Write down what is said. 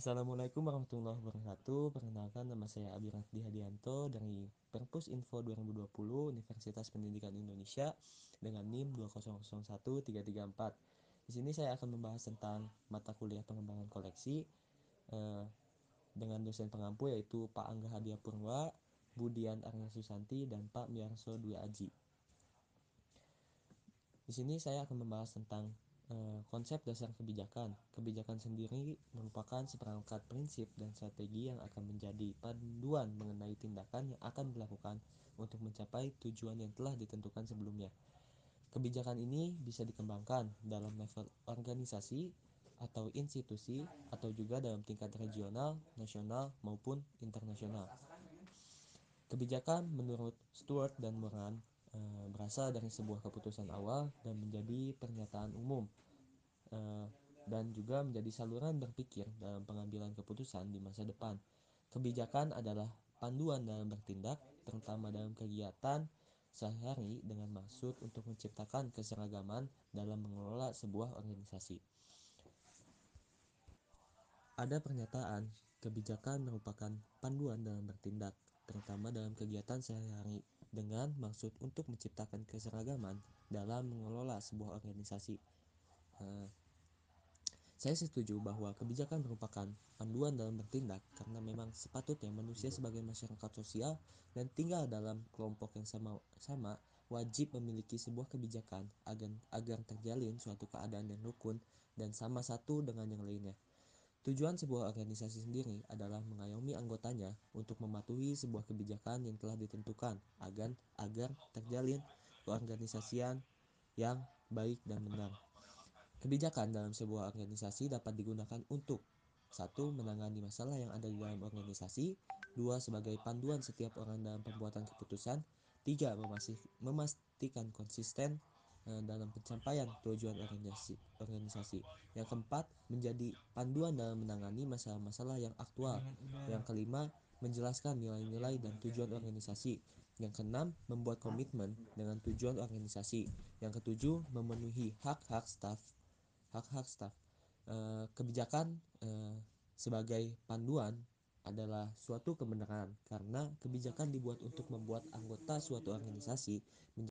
Assalamualaikum warahmatullahi wabarakatuh. Perkenalkan nama saya Abi Rafdi Hadianto dari Perpus Info 2020 Universitas Pendidikan Indonesia dengan NIM 2001334. Di sini saya akan membahas tentang mata kuliah pengembangan koleksi eh, dengan dosen pengampu yaitu Pak Angga Hadia Purwa, Budian Arya Susanti, dan Pak Miarso Dwi Aji. Di sini saya akan membahas tentang konsep dasar kebijakan. Kebijakan sendiri merupakan seperangkat prinsip dan strategi yang akan menjadi panduan mengenai tindakan yang akan dilakukan untuk mencapai tujuan yang telah ditentukan sebelumnya. Kebijakan ini bisa dikembangkan dalam level organisasi atau institusi atau juga dalam tingkat regional, nasional maupun internasional. Kebijakan menurut Stuart dan Moran e, berasal dari sebuah keputusan awal dan menjadi pernyataan umum e, dan juga menjadi saluran berpikir dalam pengambilan keputusan di masa depan. Kebijakan adalah panduan dalam bertindak, terutama dalam kegiatan sehari-hari dengan maksud untuk menciptakan keseragaman dalam mengelola sebuah organisasi. Ada pernyataan, kebijakan merupakan panduan dalam bertindak, terutama dalam kegiatan sehari-hari dengan maksud untuk menciptakan keseragaman dalam mengelola sebuah organisasi. Uh, saya setuju bahwa kebijakan merupakan panduan dalam bertindak karena memang sepatutnya manusia sebagai masyarakat sosial dan tinggal dalam kelompok yang sama, sama wajib memiliki sebuah kebijakan agar, agar terjalin suatu keadaan yang rukun dan sama satu dengan yang lainnya. Tujuan sebuah organisasi sendiri adalah mengayomi anggotanya untuk mematuhi sebuah kebijakan yang telah ditentukan agar agar terjalin keorganisasian yang baik dan benar. Kebijakan dalam sebuah organisasi dapat digunakan untuk satu menangani masalah yang ada di dalam organisasi, dua sebagai panduan setiap orang dalam pembuatan keputusan, tiga memastikan konsisten dalam pencapaian tujuan organisasi, organisasi. Yang keempat, menjadi panduan dalam menangani masalah-masalah yang aktual. Yang kelima, menjelaskan nilai-nilai dan tujuan organisasi. Yang keenam, membuat komitmen dengan tujuan organisasi. Yang ketujuh, memenuhi hak-hak staf. Hak-hak staf. E, kebijakan e, sebagai panduan adalah suatu kebenaran karena kebijakan dibuat untuk membuat anggota suatu organisasi